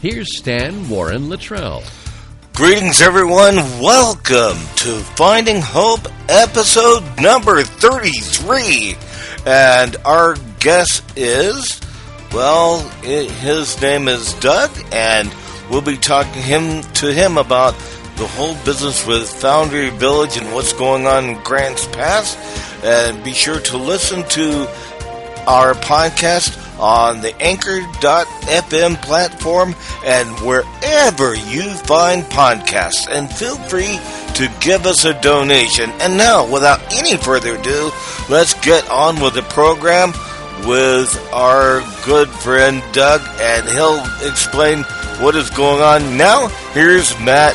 Here's Stan Warren Littrell. Greetings, everyone. Welcome to Finding Hope, episode number 33. And our guest is, well, it, his name is Doug, and we'll be talking him to him about the whole business with Foundry Village and what's going on in Grants Pass. And be sure to listen to our podcast on the anchor.fm platform and wherever you find podcasts. And feel free to give us a donation. And now, without any further ado, let's get on with the program with our good friend Doug, and he'll explain what is going on. Now, here's Matt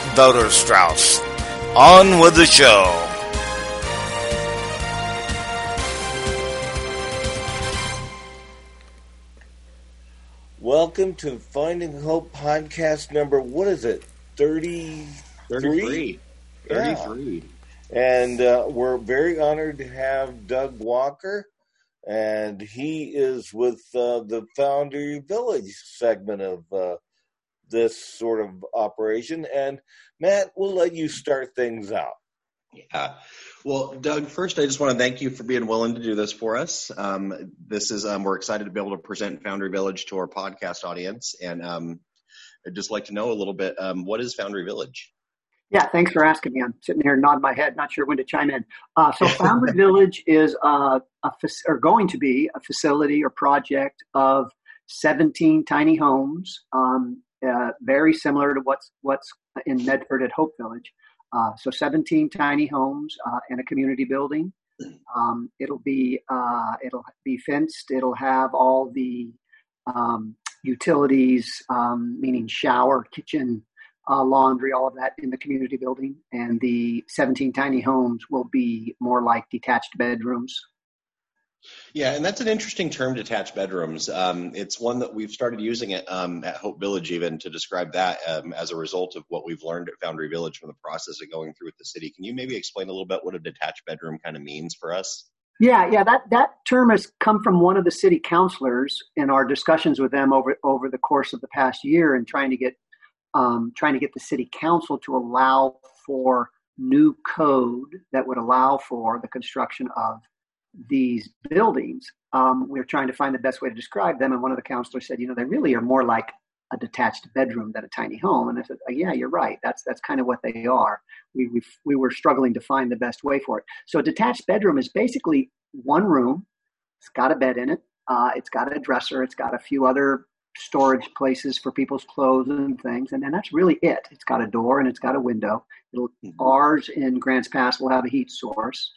Strauss. On with the show. Welcome to Finding Hope podcast number, what is it, 33? 33. 33. Yeah. And uh, we're very honored to have Doug Walker, and he is with uh, the Foundry Village segment of uh, this sort of operation. And Matt, we'll let you start things out. Yeah. Well, Doug, first, I just want to thank you for being willing to do this for us. Um, this is um, we're excited to be able to present Foundry Village to our podcast audience, and um, I'd just like to know a little bit. Um, what is Foundry Village? Yeah, thanks for asking me. I'm sitting here nodding my head, not sure when to chime in. Uh, so, Foundry Village is uh, a or going to be a facility or project of 17 tiny homes, um, uh, very similar to what's what's in Medford at Hope Village. Uh, so 17 tiny homes uh, and a community building. Um, it'll be uh, it'll be fenced. It'll have all the um, utilities, um, meaning shower, kitchen, uh, laundry, all of that in the community building. And the 17 tiny homes will be more like detached bedrooms yeah, and that's an interesting term, detached bedrooms. Um, it's one that we've started using it um, at Hope Village even to describe that um, as a result of what we've learned at Foundry Village from the process of going through with the city. Can you maybe explain a little bit what a detached bedroom kind of means for us? Yeah, yeah, that, that term has come from one of the city councilors in our discussions with them over over the course of the past year and trying to get um, trying to get the city council to allow for new code that would allow for the construction of these buildings, um, we are trying to find the best way to describe them. And one of the counselors said, you know, they really are more like a detached bedroom than a tiny home. And I said, oh, yeah, you're right. That's that's kind of what they are. We we we were struggling to find the best way for it. So a detached bedroom is basically one room. It's got a bed in it. Uh, it's got a dresser. It's got a few other storage places for people's clothes and things, and, and that's really it. It's got a door and it's got a window. It'll, mm-hmm. Ours in Grants Pass will have a heat source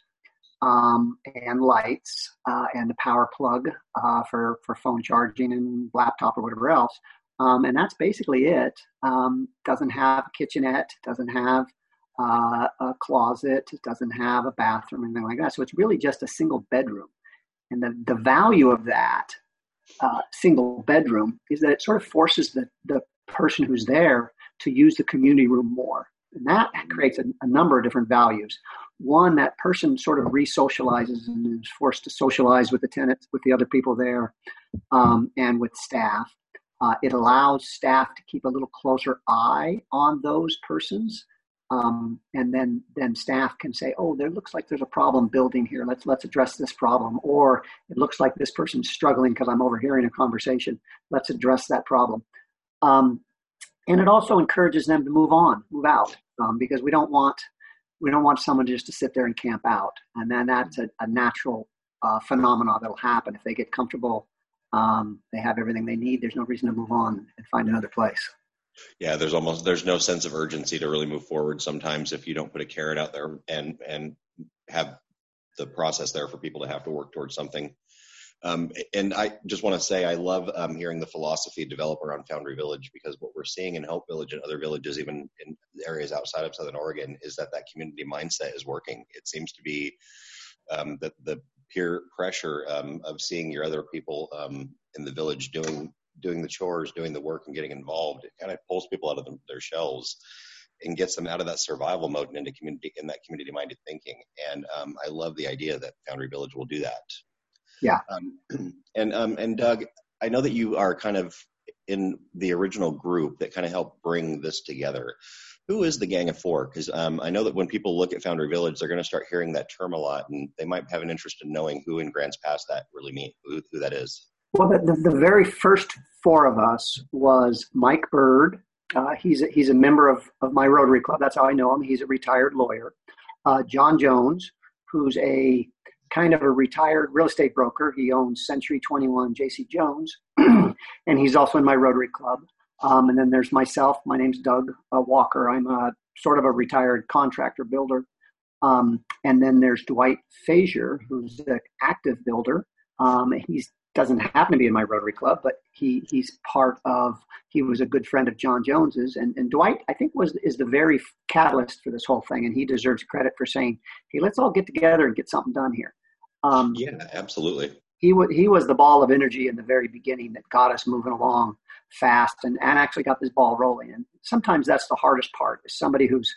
um, and lights uh, and a power plug uh, for for phone charging and laptop or whatever else. Um, and that's basically it. Um, doesn't have a kitchenette. Doesn't have uh, a closet. Doesn't have a bathroom, anything like that. So it's really just a single bedroom. And the the value of that uh, single bedroom is that it sort of forces the the person who's there to use the community room more. And that creates a, a number of different values. One that person sort of re-socializes and is forced to socialize with the tenants with the other people there um, and with staff. Uh, it allows staff to keep a little closer eye on those persons um, and then then staff can say oh there looks like there's a problem building here. Let's let's address this problem. Or it looks like this person's struggling because i'm overhearing a conversation. Let's address that problem. Um, and it also encourages them to move on move out um, because we don't want we don't want someone just to sit there and camp out. And then that's a, a natural uh, phenomenon that'll happen. If they get comfortable, um, they have everything they need, there's no reason to move on and find another place. Yeah, there's almost there's no sense of urgency to really move forward sometimes if you don't put a carrot out there and and have the process there for people to have to work towards something. Um, and I just want to say I love um, hearing the philosophy develop around Foundry Village because what we're seeing in Hope Village and other villages, even in areas outside of Southern Oregon, is that that community mindset is working. It seems to be um, that the peer pressure um, of seeing your other people um, in the village doing doing the chores, doing the work, and getting involved. It kind of pulls people out of their shells and gets them out of that survival mode and into community in that community minded thinking. And um, I love the idea that Foundry Village will do that. Yeah. Um, and um, and Doug, I know that you are kind of in the original group that kind of helped bring this together. Who is the Gang of Four? Because um, I know that when people look at Foundry Village, they're going to start hearing that term a lot, and they might have an interest in knowing who in Grants Pass that really means, who, who that is. Well, the, the, the, very first four of us was Mike Bird. Uh, he's a, he's a member of, of my Rotary Club. That's how I know him. He's a retired lawyer. Uh, John Jones, who's a kind of a retired real estate broker. He owns Century 21 JC Jones, and he's also in my Rotary Club. Um, and then there's myself. My name's Doug uh, Walker. I'm a sort of a retired contractor builder. Um, and then there's Dwight Fazier, who's an active builder. Um, he's doesn't happen to be in my Rotary Club, but he he's part of. He was a good friend of John Jones's, and, and Dwight I think was is the very catalyst for this whole thing, and he deserves credit for saying, "Hey, let's all get together and get something done here." Um, yeah, absolutely. He was he was the ball of energy in the very beginning that got us moving along fast and, and actually got this ball rolling. And sometimes that's the hardest part is somebody who's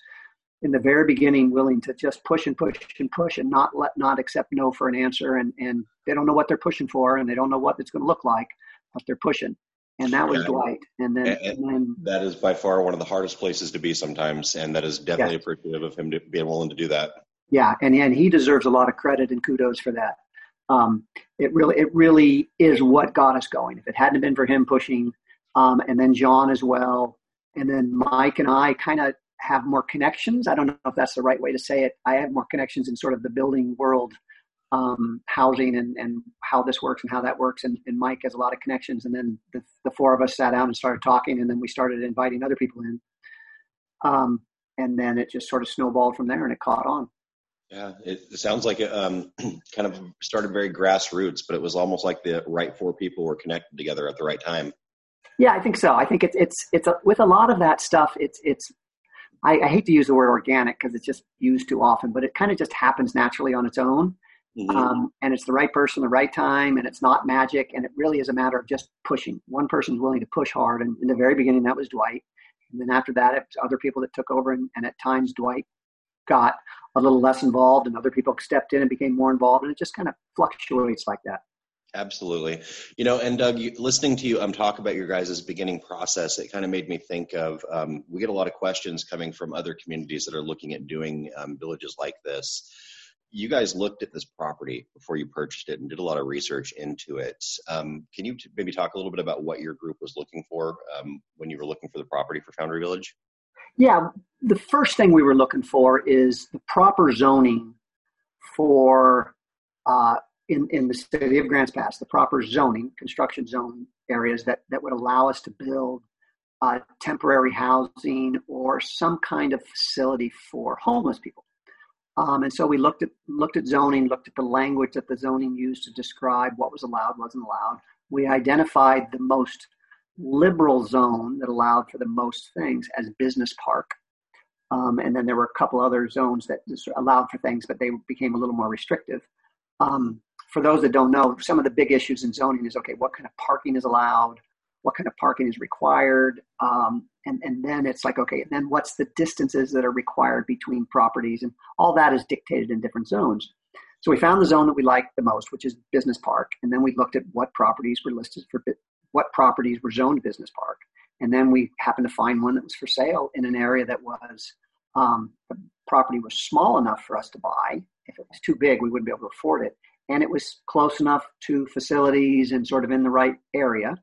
in the very beginning willing to just push and push and push and not let not accept no for an answer. And and they don't know what they're pushing for and they don't know what it's going to look like but they're pushing. And that was yeah. Dwight. And then, and, and then that is by far one of the hardest places to be sometimes. And that is definitely appreciative of him to being willing to do that. Yeah. And and he deserves a lot of credit and kudos for that. Um, it really it really is what got us going. If it hadn't been for him pushing um, and then John as well and then Mike and I kind of have more connections. I don't know if that's the right way to say it. I have more connections in sort of the building world, um, housing and, and how this works and how that works. And, and Mike has a lot of connections. And then the, the, four of us sat down and started talking, and then we started inviting other people in. Um, and then it just sort of snowballed from there, and it caught on. Yeah, it sounds like it um, kind of started very grassroots, but it was almost like the right four people were connected together at the right time. Yeah, I think so. I think it's it's it's a, with a lot of that stuff. It's it's I, I hate to use the word organic because it's just used too often, but it kind of just happens naturally on its own. Mm-hmm. Um, and it's the right person, the right time, and it's not magic. And it really is a matter of just pushing. One person's willing to push hard. And in the very beginning, that was Dwight. And then after that, it's other people that took over. And, and at times, Dwight got a little less involved, and other people stepped in and became more involved. And it just kind of fluctuates like that. Absolutely. You know, and Doug, you, listening to you um, talk about your guys' beginning process, it kind of made me think of um, we get a lot of questions coming from other communities that are looking at doing um, villages like this. You guys looked at this property before you purchased it and did a lot of research into it. Um, can you t- maybe talk a little bit about what your group was looking for um, when you were looking for the property for Foundry Village? Yeah, the first thing we were looking for is the proper zoning for uh, in, in the city of Grants Pass, the proper zoning, construction zone areas that, that would allow us to build uh, temporary housing or some kind of facility for homeless people. Um, and so we looked at looked at zoning, looked at the language that the zoning used to describe what was allowed, wasn't allowed. We identified the most liberal zone that allowed for the most things as business park. Um, and then there were a couple other zones that allowed for things, but they became a little more restrictive. Um, for those that don't know, some of the big issues in zoning is okay, what kind of parking is allowed? What kind of parking is required? Um, and, and then it's like, okay, and then what's the distances that are required between properties? And all that is dictated in different zones. So we found the zone that we liked the most, which is business park. And then we looked at what properties were listed for what properties were zoned business park. And then we happened to find one that was for sale in an area that was um, the property was small enough for us to buy. If it was too big, we wouldn't be able to afford it and it was close enough to facilities and sort of in the right area.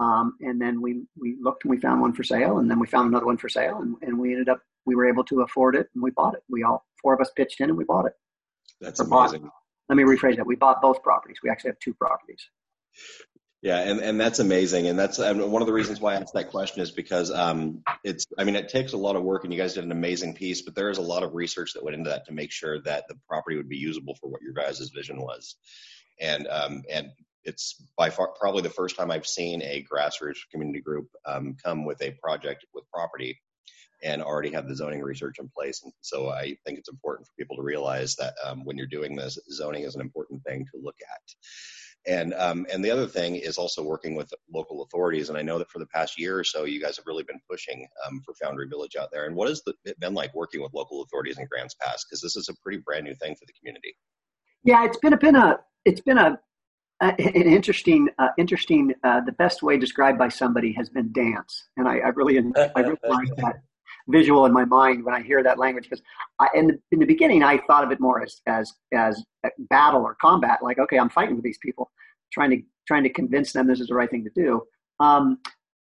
Um, and then we we looked and we found one for sale, and then we found another one for sale, and, and we ended up we were able to afford it, and we bought it. We all four of us pitched in, and we bought it. That's amazing. Bought, let me rephrase that. We bought both properties. We actually have two properties. Yeah, and, and that's amazing, and that's and one of the reasons why I asked that question is because um, it's I mean it takes a lot of work, and you guys did an amazing piece, but there is a lot of research that went into that to make sure that the property would be usable for what your guys' vision was, and um, and it's by far probably the first time I've seen a grassroots community group um, come with a project with property and already have the zoning research in place. And so I think it's important for people to realize that um, when you're doing this, zoning is an important thing to look at. And um, and the other thing is also working with local authorities. And I know that for the past year or so, you guys have really been pushing um, for Foundry Village out there. And what has the, it been like working with local authorities in Grants Pass? Because this is a pretty brand new thing for the community. Yeah, it's been a been a it's been a uh, an interesting, uh, interesting. Uh, the best way described by somebody has been dance, and I, I really, I really like that visual in my mind when I hear that language because in the, in the beginning I thought of it more as as as battle or combat. Like, okay, I'm fighting with these people, trying to trying to convince them this is the right thing to do. Um,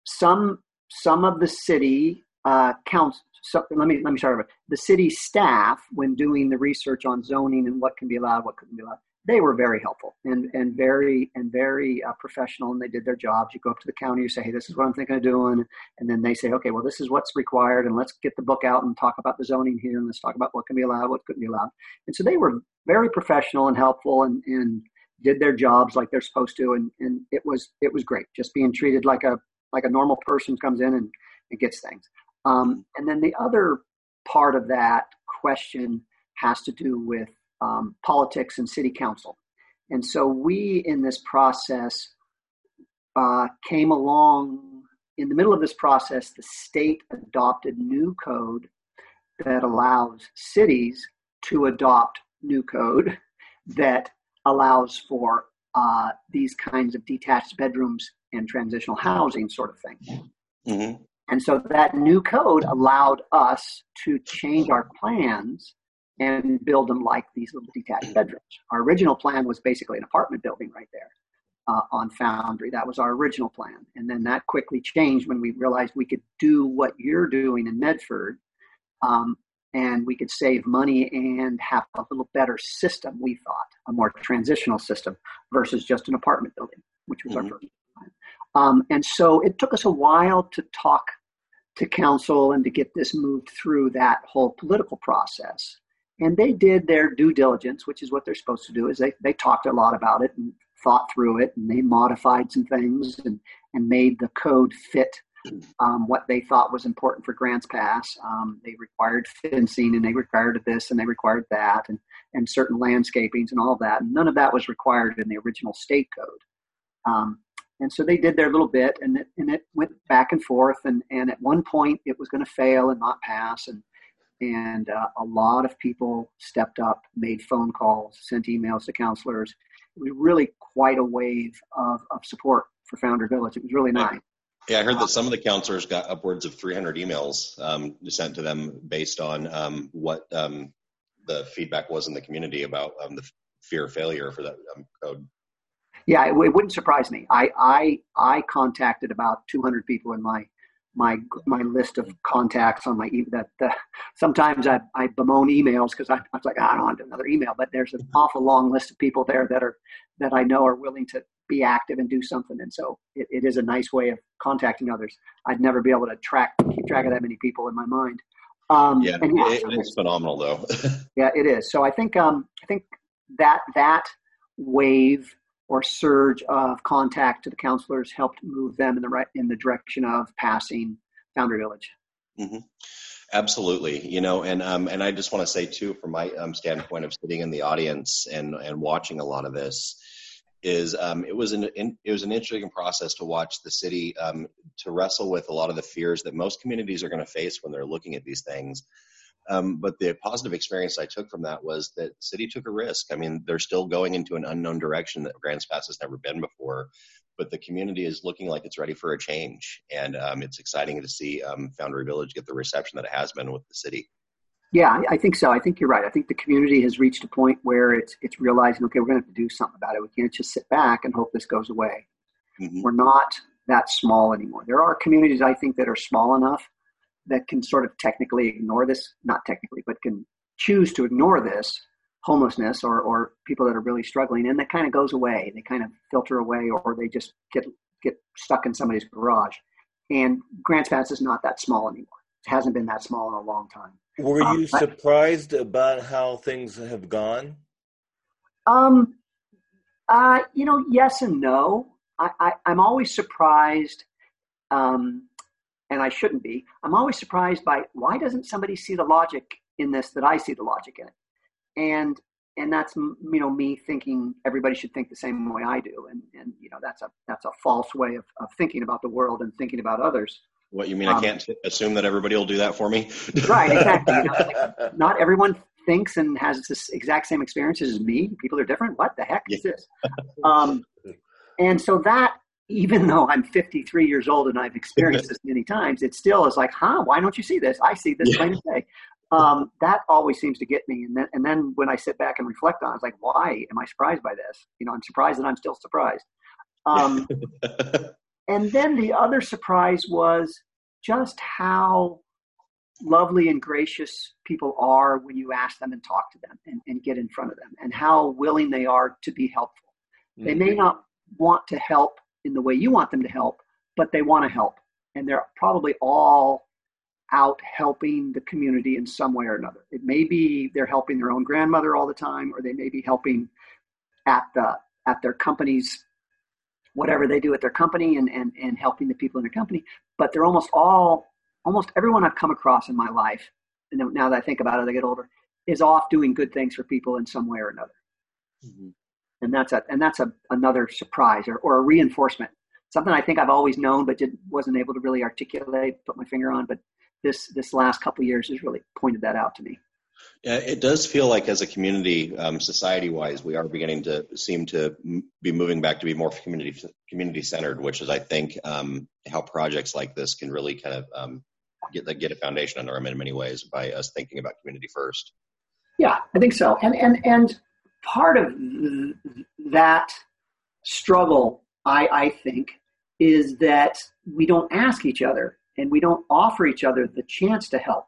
some some of the city uh, counts. So, let me let me start with the city staff when doing the research on zoning and what can be allowed, what couldn't be allowed they were very helpful and, and very and very uh, professional and they did their jobs. You go up to the county you say hey this is what i'm thinking of doing and then they say okay well this is what's required and let's get the book out and talk about the zoning here and let's talk about what can be allowed what couldn't be allowed. And so they were very professional and helpful and, and did their jobs like they're supposed to and, and it was it was great. Just being treated like a like a normal person comes in and, and gets things. Um, and then the other part of that question has to do with um, politics and city council. And so we, in this process, uh, came along in the middle of this process. The state adopted new code that allows cities to adopt new code that allows for uh, these kinds of detached bedrooms and transitional housing sort of thing. Mm-hmm. And so that new code allowed us to change our plans and build them like these little detached bedrooms. Our original plan was basically an apartment building right there uh, on Foundry. That was our original plan. And then that quickly changed when we realized we could do what you're doing in Medford um, and we could save money and have a little better system, we thought, a more transitional system versus just an apartment building, which was mm-hmm. our first plan. Um, and so it took us a while to talk to council and to get this moved through that whole political process and they did their due diligence, which is what they're supposed to do. Is they they talked a lot about it and thought through it, and they modified some things and and made the code fit um, what they thought was important for Grants Pass. Um, they required fencing, and they required this, and they required that, and and certain landscapings and all that. And none of that was required in the original state code. Um, and so they did their little bit, and it, and it went back and forth. And, and at one point, it was going to fail and not pass. And and uh, a lot of people stepped up, made phone calls, sent emails to counselors. It was really quite a wave of, of support for Foundry Village. It was really nice. Yeah, I heard that some of the counselors got upwards of 300 emails um, sent to them based on um, what um, the feedback was in the community about um, the fear of failure for that um, code. Yeah, it, it, wouldn't surprise me. I, I I contacted about 200 people in my my my list of contacts on my that uh, sometimes I, I bemoan emails because I, I was like I don't want another email but there's an awful long list of people there that are that I know are willing to be active and do something and so it, it is a nice way of contacting others. I'd never be able to track keep track of that many people in my mind. Um, yeah, yeah it, it's phenomenal though. Yeah it is. So I think um, I think that that wave or surge of contact to the counselors helped move them in the right in the direction of passing Foundry Village. Mm-hmm. Absolutely, you know, and um, and I just want to say too, from my um, standpoint of sitting in the audience and and watching a lot of this, is um, it was an in, it was an interesting process to watch the city um, to wrestle with a lot of the fears that most communities are going to face when they're looking at these things, um, but the positive experience I took from that was that City took a risk. I mean, they're still going into an unknown direction that Grants Pass has never been before, but the community is looking like it's ready for a change, and um, it's exciting to see um, Foundry Village get the reception that it has been with the city. Yeah, I think so. I think you're right. I think the community has reached a point where it's it's realizing, okay, we're going to have to do something about it. We can't just sit back and hope this goes away. Mm-hmm. We're not that small anymore. There are communities I think that are small enough that can sort of technically ignore this, not technically, but can choose to ignore this homelessness or, or people that are really struggling and that kind of goes away. They kind of filter away or they just get get stuck in somebody's garage. And Grants Pass is not that small anymore. It hasn't been that small in a long time. Were you um, surprised about how things have gone? Um, uh, you know, yes and no. I, I, am always surprised um, and I shouldn't be. I'm always surprised by why doesn't somebody see the logic in this that I see the logic in it, and and that's you know me thinking everybody should think the same way I do, and and you know that's a that's a false way of, of thinking about the world and thinking about others. What you mean? Um, I can't assume that everybody will do that for me. right, exactly. You know, like, not everyone thinks and has this exact same experiences as me. People are different. What the heck is this? Um, and so that, even though I'm 53 years old and I've experienced this many times, it still is like, huh? Why don't you see this? I see this plain as day. Um, that always seems to get me. And then, and then when I sit back and reflect on, it, it's like, why am I surprised by this? You know, I'm surprised that I'm still surprised. Um, and then the other surprise was just how lovely and gracious people are when you ask them and talk to them and, and get in front of them and how willing they are to be helpful. Mm-hmm. They may not want to help in the way you want them to help, but they want to help. And they're probably all out helping the community in some way or another. It may be they're helping their own grandmother all the time, or they may be helping at the at their company's whatever they do at their company and, and, and helping the people in their company. But they're almost all almost everyone I've come across in my life, and now that I think about it, I get older, is off doing good things for people in some way or another. Mm-hmm. And that's a and that's a another surprise or, or a reinforcement. Something I think I've always known, but didn't wasn't able to really articulate, put my finger on. But this this last couple years has really pointed that out to me. Yeah, it does feel like as a community, um, society-wise, we are beginning to seem to be moving back to be more community community centered, which is, I think, um, how projects like this can really kind of um, get get a foundation under them in many ways by us thinking about community first. Yeah, I think so, and and and part of that struggle, I I think, is that we don't ask each other and we don't offer each other the chance to help.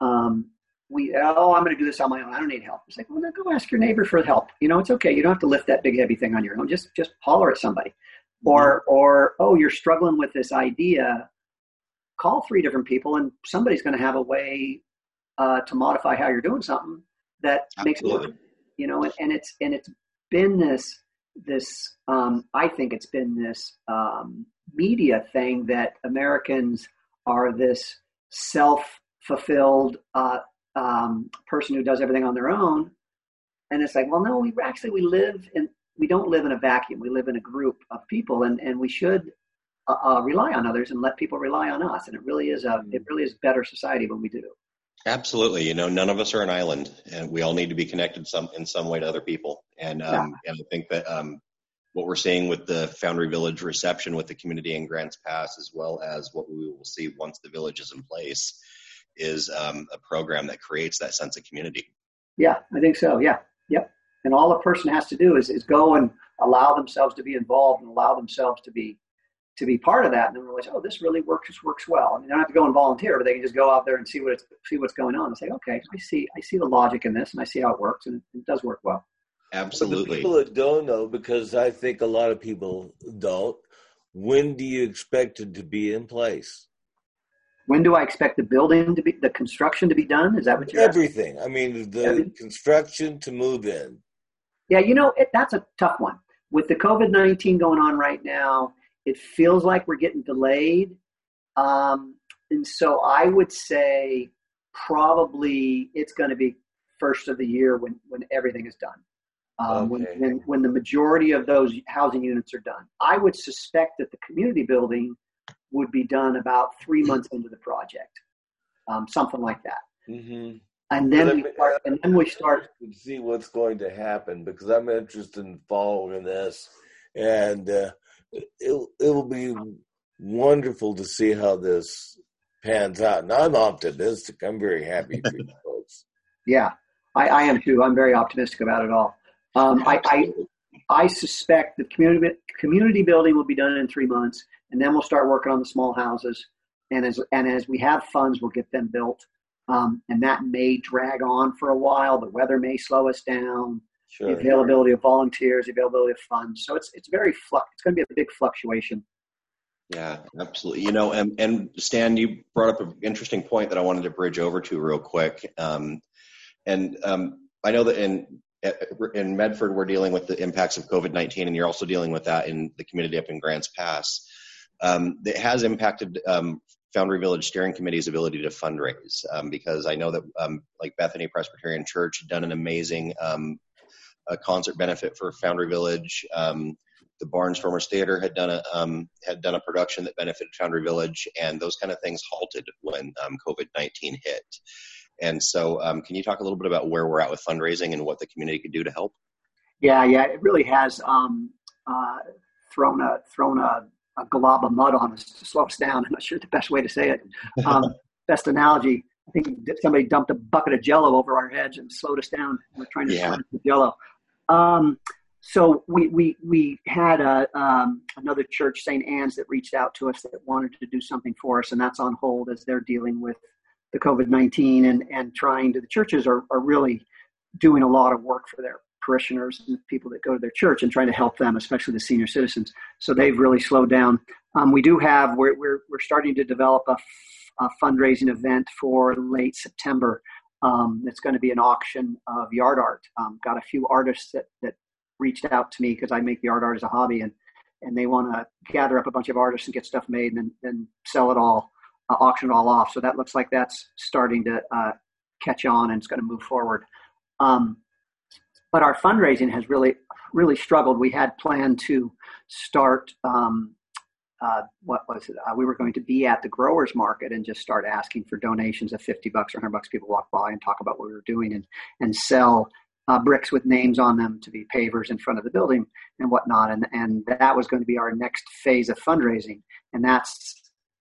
Um, we oh, I'm going to do this on my own. I don't need help. It's like, well, then go ask your neighbor for help. You know, it's okay. You don't have to lift that big heavy thing on your own. Just just holler at somebody. Or or oh, you're struggling with this idea call three different people, and somebody's going to have a way uh, to modify how you're doing something that Absolutely. makes it work. You know, and, and it's and it's been this this um, I think it's been this um, media thing that Americans are this self fulfilled uh, um, person who does everything on their own, and it's like, well, no, we actually we live in we don't live in a vacuum. We live in a group of people, and and we should uh, uh, rely on others and let people rely on us. And it really is a it really is better society when we do. Absolutely, you know, none of us are an island, and we all need to be connected some in some way to other people. And um, yeah. and I think that um, what we're seeing with the Foundry Village reception with the community in Grants Pass, as well as what we will see once the village is in place, is um, a program that creates that sense of community. Yeah, I think so. Yeah, yep. And all a person has to do is is go and allow themselves to be involved and allow themselves to be to be part of that and then realize, oh, this really works this works well. I mean, they don't have to go and volunteer, but they can just go out there and see what it's, see what's going on and say, okay, I see I see the logic in this and I see how it works and it does work well. Absolutely. The people that don't know, because I think a lot of people don't. When do you expect it to be in place? When do I expect the building to be, the construction to be done? Is that what you're Everything. Asking? I mean, the Everything? construction to move in. Yeah, you know, it, that's a tough one. With the COVID 19 going on right now, it feels like we're getting delayed. Um, and so I would say probably it's going to be first of the year when, when everything is done. Um, okay. when, when, when the majority of those housing units are done. I would suspect that the community building would be done about three months into the project, um, something like that. Mm-hmm. And then we start. And then we start to see what's going to happen because I'm interested in following this, and uh, it it will be wonderful to see how this pans out. And I'm optimistic. I'm very happy for you folks. Yeah, I, I, am too. I'm very optimistic about it all. Um, I, I, I suspect the community community building will be done in three months, and then we'll start working on the small houses. And as and as we have funds, we'll get them built. Um, and that may drag on for a while. The weather may slow us down. Sure, the availability of volunteers, the availability of funds. So it's it's very flux. It's going to be a big fluctuation. Yeah, absolutely. You know, and, and Stan, you brought up an interesting point that I wanted to bridge over to real quick. Um, and um, I know that in in Medford we're dealing with the impacts of COVID nineteen, and you're also dealing with that in the community up in Grants Pass. Um, it has impacted um, Foundry Village Steering Committee's ability to fundraise um, because I know that um, like Bethany Presbyterian Church had done an amazing um, a concert benefit for Foundry Village. Um, the Barnstormers Theater had done a um, had done a production that benefited Foundry Village, and those kind of things halted when um, COVID nineteen hit. And so, um, can you talk a little bit about where we're at with fundraising and what the community could do to help? Yeah, yeah, it really has um, uh, thrown a thrown a, a, glob of mud on us to slow us down. I'm not sure the best way to say it. Um, best analogy. I think somebody dumped a bucket of Jello over our heads and slowed us down. We're trying to yeah. the Jello. Um, so we we we had a, um, another church, St. Anne's, that reached out to us that wanted to do something for us, and that's on hold as they're dealing with the COVID nineteen and and trying to. The churches are are really doing a lot of work for their parishioners and people that go to their church and trying to help them, especially the senior citizens. So they've really slowed down. Um, we do have we're we're we're starting to develop a, a fundraising event for late September. Um, it's going to be an auction of yard art. Um, got a few artists that that reached out to me because I make the art art as a hobby and and they want to gather up a bunch of artists and get stuff made and then sell it all, uh, auction it all off. So that looks like that's starting to uh, catch on and it's going to move forward. Um, but our fundraising has really really struggled. We had planned to start. Um, uh, what was it? Uh, we were going to be at the growers market and just start asking for donations of 50 bucks or 100 bucks. People walk by and talk about what we were doing and, and sell uh, bricks with names on them to be pavers in front of the building and whatnot. And, and that was going to be our next phase of fundraising. And that's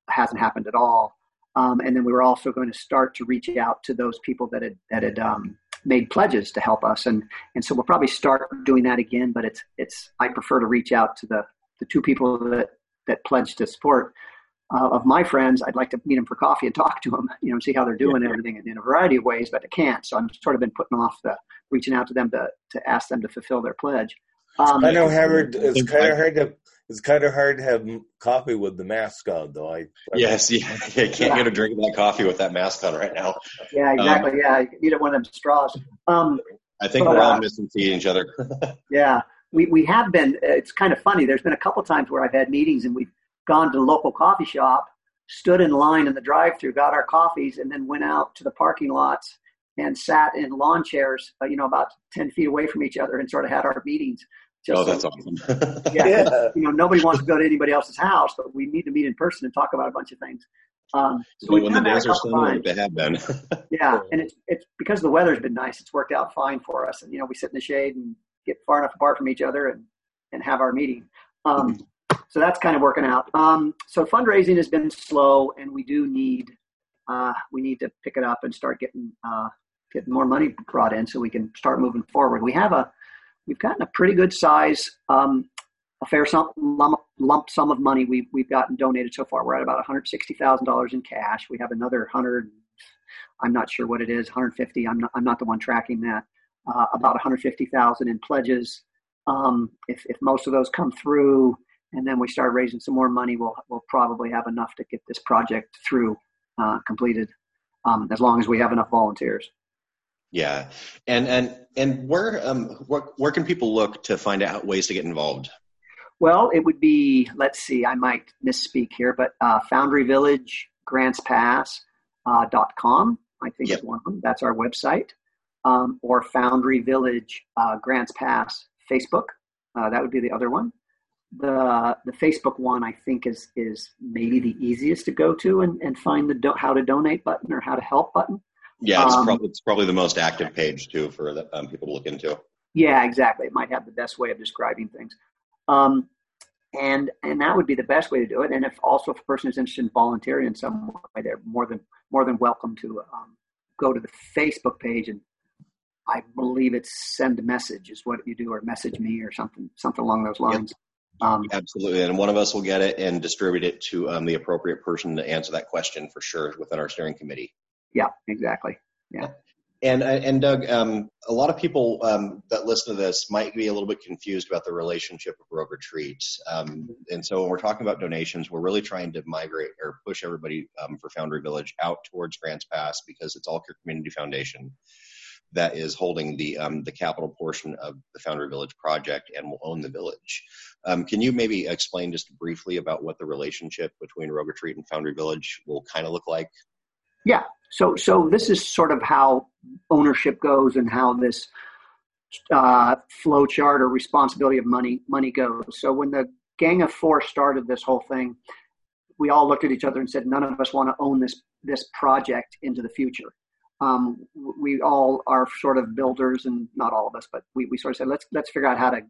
hasn't happened at all. Um, and then we were also going to start to reach out to those people that had, that had um, made pledges to help us. And, and so we'll probably start doing that again, but it's, it's, I prefer to reach out to the, the two people that, that pledged to support uh, of my friends, I'd like to meet them for coffee and talk to them, you know, and see how they're doing yeah. and everything in, in, a variety of ways, but I can't. So I'm sort of been putting off the reaching out to them to, to ask them to fulfill their pledge. Um, I know Howard. It's kind of hard to. It's kind of hard to have coffee with the mask on, though. I, I yes, yeah, I can't yeah. get a drink of that coffee with that mask on right now. Yeah, um, exactly. Um, yeah, you need one of them straws. Um, I think but, we're all uh, missing seeing each other. yeah, we we have been. It's kind of funny. There's been a couple times where I've had meetings and we've gone to the local coffee shop, stood in line in the drive-through, got our coffees, and then went out to the parking lots and sat in lawn chairs, uh, you know, about ten feet away from each other, and sort of had our meetings. Just oh, that's so, awesome. yeah, yeah, you know, nobody wants to go to anybody else's house, but we need to meet in person and talk about a bunch of things. Um, so when the days are still like they have been. yeah, and it's it's because the weather's been nice. It's worked out fine for us, and you know, we sit in the shade and get far enough apart from each other and and have our meeting. Um, so that's kind of working out. Um, so fundraising has been slow, and we do need uh, we need to pick it up and start getting uh, getting more money brought in so we can start moving forward. We have a we've gotten a pretty good size, um, a fair sum, lump, lump sum of money we, we've gotten donated so far. We're at about one hundred sixty thousand dollars in cash. We have another hundred. I'm not sure what it is. 150. I'm not. I'm not the one tracking that. Uh, about 150,000 in pledges. Um, if if most of those come through, and then we start raising some more money, we'll we'll probably have enough to get this project through uh, completed, um, as long as we have enough volunteers. Yeah, and and and where um where, where can people look to find out ways to get involved? Well, it would be let's see, I might misspeak here, but uh, Foundry Village Grants Pass uh, dot com, I think yep. is one of them. That's our website, um, or Foundry Village uh, Grants Pass Facebook. Uh, that would be the other one the the Facebook one I think is is maybe the easiest to go to and, and find the do, how to donate button or how to help button. Yeah, it's, um, probably, it's probably the most active page too for the, um, people to look into. Yeah, exactly. It might have the best way of describing things, um, and and that would be the best way to do it. And if also if a person is interested in volunteering in some way, they're more than more than welcome to um, go to the Facebook page and I believe it's send a message is what you do, or message me or something something along those lines. Yep. Um, Absolutely, and one of us will get it and distribute it to um, the appropriate person to answer that question for sure within our steering committee. Yeah, exactly. Yeah. And uh, and Doug, um, a lot of people um, that listen to this might be a little bit confused about the relationship of Rogue Retreat. Um, and so when we're talking about donations, we're really trying to migrate or push everybody um, for Foundry Village out towards Grants Pass because it's All Care Community Foundation that is holding the um, the capital portion of the Foundry Village project and will own the village. Um, can you maybe explain just briefly about what the relationship between Rogue Retreat and Foundry Village will kind of look like? Yeah. So so this is sort of how ownership goes and how this uh, flow chart or responsibility of money money goes. So when the Gang of Four started this whole thing, we all looked at each other and said, none of us want to own this this project into the future. Um, we all are sort of builders, and not all of us, but we, we sort of said, let's let's figure out how to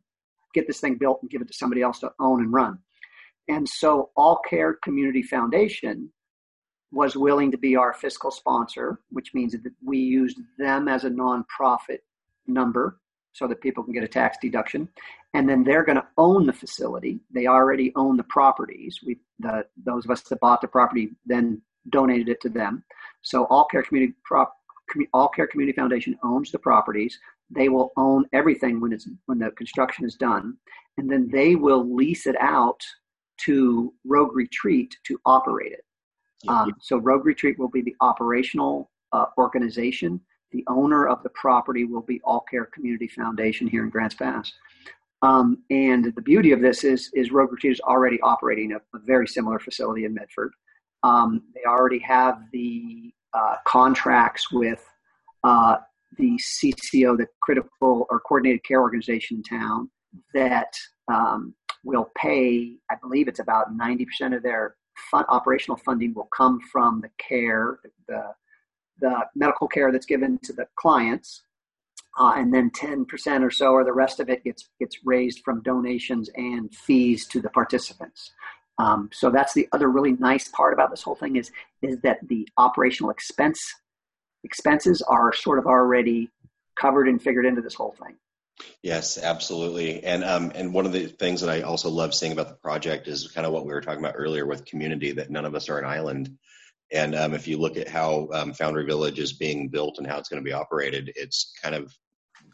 get this thing built and give it to somebody else to own and run. And so, All Care Community Foundation was willing to be our fiscal sponsor, which means that we used them as a nonprofit number so that people can get a tax deduction. And then they're going to own the facility. They already own the properties. We, the, those of us that bought the property then donated it to them. So All Care Community Prop, All Care Community Foundation owns the properties. They will own everything when it's when the construction is done, and then they will lease it out to Rogue Retreat to operate it. Um, so Rogue Retreat will be the operational uh, organization. The owner of the property will be All Care Community Foundation here in Grants Pass. Um, and the beauty of this is, is Rogue Retreat is already operating a, a very similar facility in Medford. Um, they already have the uh, contracts with uh, the CCO, the Critical or Coordinated Care Organization in town, that um, will pay, I believe it's about 90% of their fund, operational funding will come from the care, the, the medical care that's given to the clients. Uh, and then 10% or so, or the rest of it gets gets raised from donations and fees to the participants. Um, so that's the other really nice part about this whole thing is is that the operational expense expenses are sort of already covered and figured into this whole thing. Yes, absolutely. And um, and one of the things that I also love seeing about the project is kind of what we were talking about earlier with community that none of us are an island. And um, if you look at how um, Foundry Village is being built and how it's going to be operated, it's kind of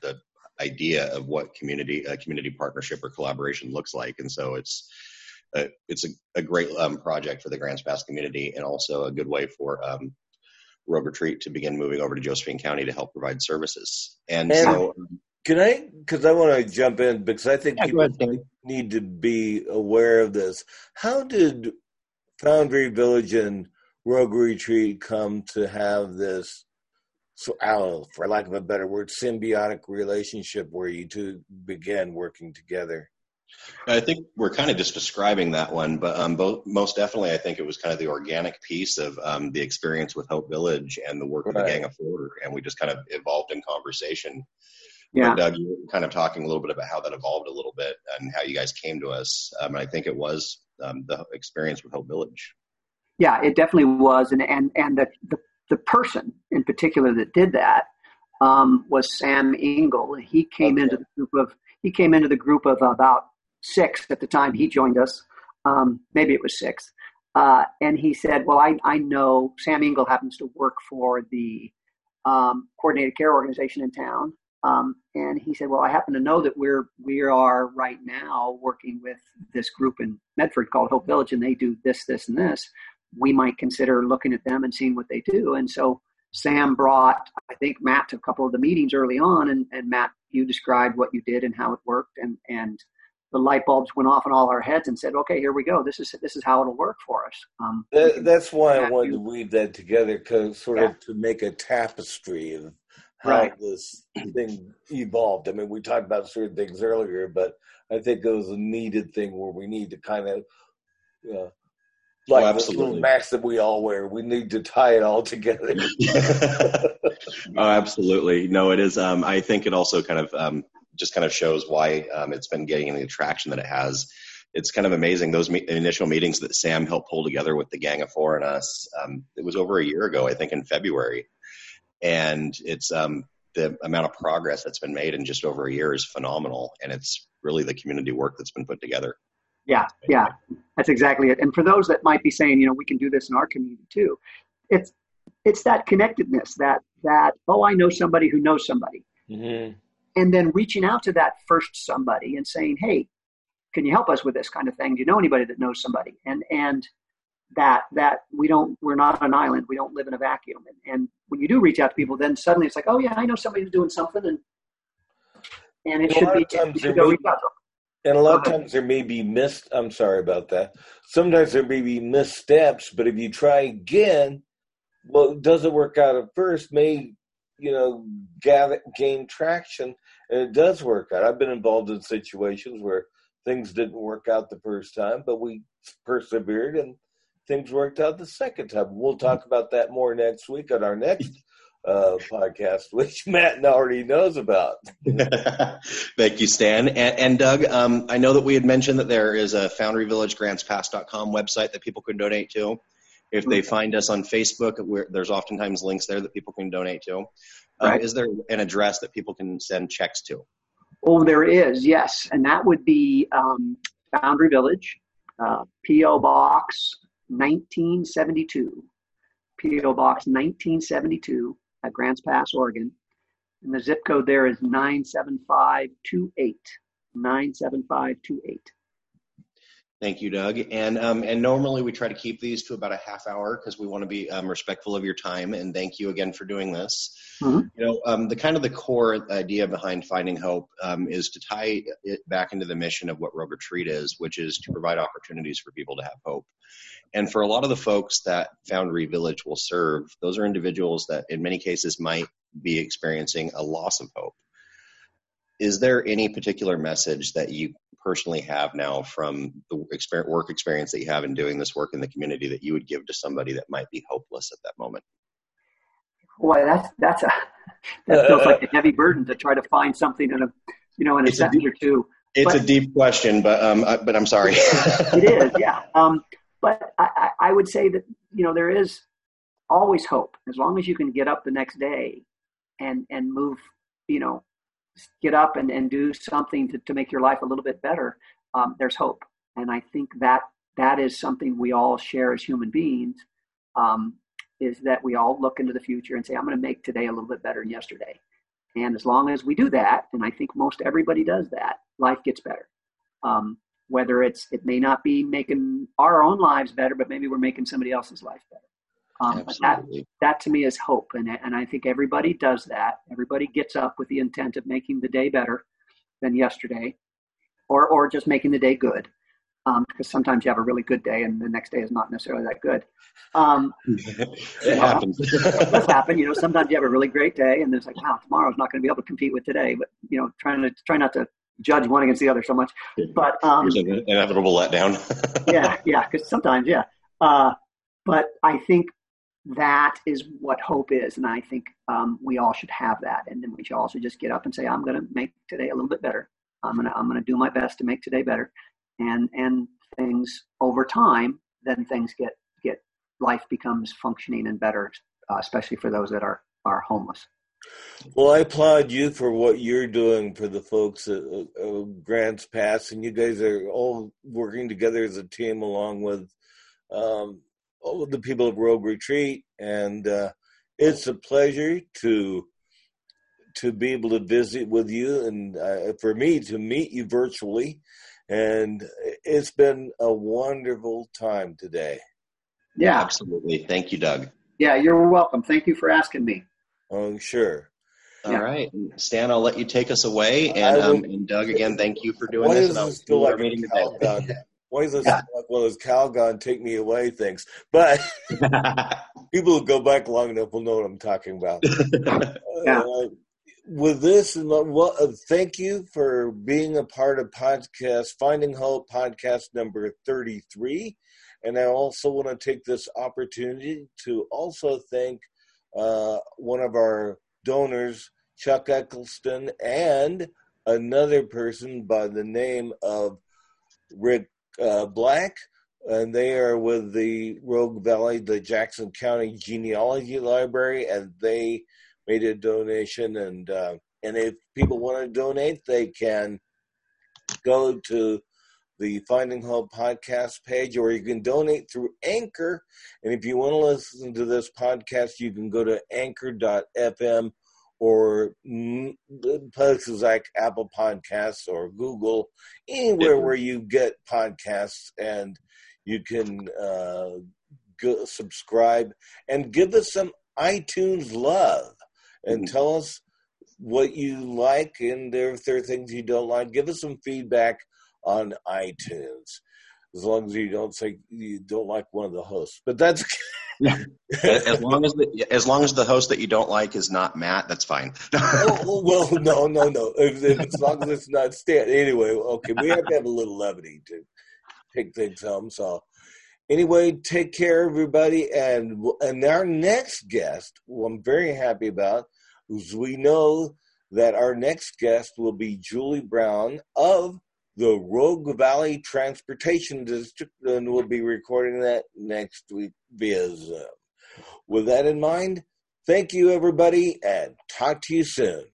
the idea of what community a community partnership or collaboration looks like. And so it's it's a, a great um, project for the Grants Pass community and also a good way for um, Rogue Retreat to begin moving over to Josephine County to help provide services. And, and so can I? Because I want to jump in because I think yeah, people ahead, need to be aware of this. How did Foundry Village and Rogue Retreat come to have this, so know, for lack of a better word, symbiotic relationship where you two began working together? I think we're kind of just describing that one, but um, both, most definitely, I think it was kind of the organic piece of um, the experience with Hope Village and the work right. of the Gang of Four, and we just kind of evolved in conversation yeah. Doug, you were kind of talking a little bit about how that evolved a little bit and how you guys came to us. Um, I think it was um, the experience with Hope Village. Yeah, it definitely was, and and and the the, the person in particular that did that um, was Sam Engel. He came okay. into the group of he came into the group of about six at the time he joined us. Um, maybe it was six. Uh, and he said, "Well, I I know Sam Engel happens to work for the um, coordinated care organization in town, um, and he said, "Well, I happen to know that we're we are right now working with this group in Medford called Hope Village, and they do this, this, and this. We might consider looking at them and seeing what they do." And so Sam brought, I think, Matt to a couple of the meetings early on, and, and Matt, you described what you did and how it worked, and and the light bulbs went off in all our heads and said, "Okay, here we go. This is this is how it'll work for us." Um, that, that's why I wanted you. to weave that together, because sort yeah. of to make a tapestry of how right. this thing evolved. I mean, we talked about certain things earlier, but I think it was a needed thing where we need to kind of, uh, like oh, the little mask that we all wear, we need to tie it all together. oh, absolutely. No, it is. Um, I think it also kind of um, just kind of shows why um, it's been getting the attraction that it has. It's kind of amazing those me- initial meetings that Sam helped pull together with the Gang of Four and us. Um, it was over a year ago, I think, in February and it's um, the amount of progress that's been made in just over a year is phenomenal, and it's really the community work that's been put together. Yeah, yeah, that's exactly it. And for those that might be saying, you know, we can do this in our community too, it's it's that connectedness that that oh, I know somebody who knows somebody, mm-hmm. And then reaching out to that first somebody and saying, hey, can you help us with this kind of thing? Do you know anybody that knows somebody? And and that that we don't we're not an island. We don't live in a vacuum. And, and when you do reach out to people then suddenly it's like oh yeah i know somebody who's doing something and and it and should be should may, and a lot of times there may be missed i'm sorry about that. Sometimes there may be missteps but if you try again well it doesn't work out at first may you know gather, gain traction and it does work out i've been involved in situations where things didn't work out the first time but we persevered and things worked out the second time. We'll talk about that more next week on our next uh, podcast, which Matt already knows about. Thank you, Stan. And, and Doug, um, I know that we had mentioned that there is a foundryvillageGrantsPass.com website that people can donate to. If they find us on Facebook, there's oftentimes links there that people can donate to. Uh. Is there an address that people can send checks to? Oh, there is, yes. And that would be um, Foundry Village, uh, P.O. Box 1972. P.O. Box 1972 at Grants Pass, Oregon. And the zip code there is 97528. 97528. Thank you, Doug. And um, and normally we try to keep these to about a half hour because we want to be um, respectful of your time. And thank you again for doing this. Mm-hmm. You know, um, the kind of the core idea behind Finding Hope um, is to tie it back into the mission of what Rogue Retreat is, which is to provide opportunities for people to have hope. And for a lot of the folks that Foundry Village will serve, those are individuals that in many cases might be experiencing a loss of hope. Is there any particular message that you personally have now from the experience, work experience that you have in doing this work in the community that you would give to somebody that might be hopeless at that moment? Boy, that's that's a that feels like a heavy burden to try to find something in a you know in a sentence or two. It's but, a deep question, but um, but I'm sorry. it is, yeah. Um, but I, I would say that you know there is always hope as long as you can get up the next day and and move you know get up and, and do something to, to make your life a little bit better um, there's hope. And i think that that is something we all share as human beings um, is that we all look into the future and say i'm going to make today a little bit better than yesterday. And as long as we do that and i think most everybody does that life gets better. Um, whether it's it may not be making our own lives better, but maybe we're making somebody else's life better. Um, that that to me is hope, and and I think everybody does that. Everybody gets up with the intent of making the day better than yesterday, or or just making the day good. Um, because sometimes you have a really good day and the next day is not necessarily that good. Um, it happens. it does happen. You know, sometimes you have a really great day and it's like, wow, tomorrow's not going to be able to compete with today. But you know, trying to try not to judge one against the other so much. But um, an inevitable letdown. yeah, yeah, because sometimes, yeah. Uh, but I think that is what hope is, and I think um, we all should have that, and then we should also just get up and say, "I'm going to make today a little bit better. I'm going to I'm going to do my best to make today better," and and things over time, then things get get life becomes functioning and better, uh, especially for those that are are homeless. Well, I applaud you for what you're doing for the folks at uh, Grants Pass, and you guys are all working together as a team along with um, all of the people of Rogue Retreat, and uh, it's a pleasure to to be able to visit with you, and uh, for me to meet you virtually, and it's been a wonderful time today. Yeah, absolutely. Thank you, Doug. Yeah, you're welcome. Thank you for asking me. Oh, sure. All yeah. right, Stan, I'll let you take us away. And, um, and Doug, again, thank you for doing this. And I'll still like meeting today. Why is this yeah. like one of those Calgon take me away things? But people who go back long enough will know what I'm talking about. yeah. Uh, with this, well, uh, thank you for being a part of podcast Finding Hope podcast number 33. And I also want to take this opportunity to also thank uh, one of our donors, Chuck Eccleston, and another person by the name of Rick uh, Black. And they are with the Rogue Valley, the Jackson County Genealogy Library, and they made a donation. And uh, and if people want to donate, they can go to the Finding Hope podcast page, or you can donate through Anchor. And if you want to listen to this podcast, you can go to anchor.fm or places like Apple Podcasts or Google, anywhere where you get podcasts, and you can uh, go, subscribe and give us some iTunes love and mm-hmm. tell us what you like and if there are things you don't like. Give us some feedback on iTunes. As long as you don't say you don't like one of the hosts, but that's as long as the, as long as the host that you don't like is not Matt, that's fine. oh, well, no, no, no. If, if, as long as it's not Stan. Anyway, okay, we have to have a little levity to take things home. So, anyway, take care, everybody. And and our next guest, who I'm very happy about, is we know that our next guest will be Julie Brown of the Rogue Valley Transportation District, and we'll be recording that next week via Zoom. With that in mind, thank you, everybody, and talk to you soon.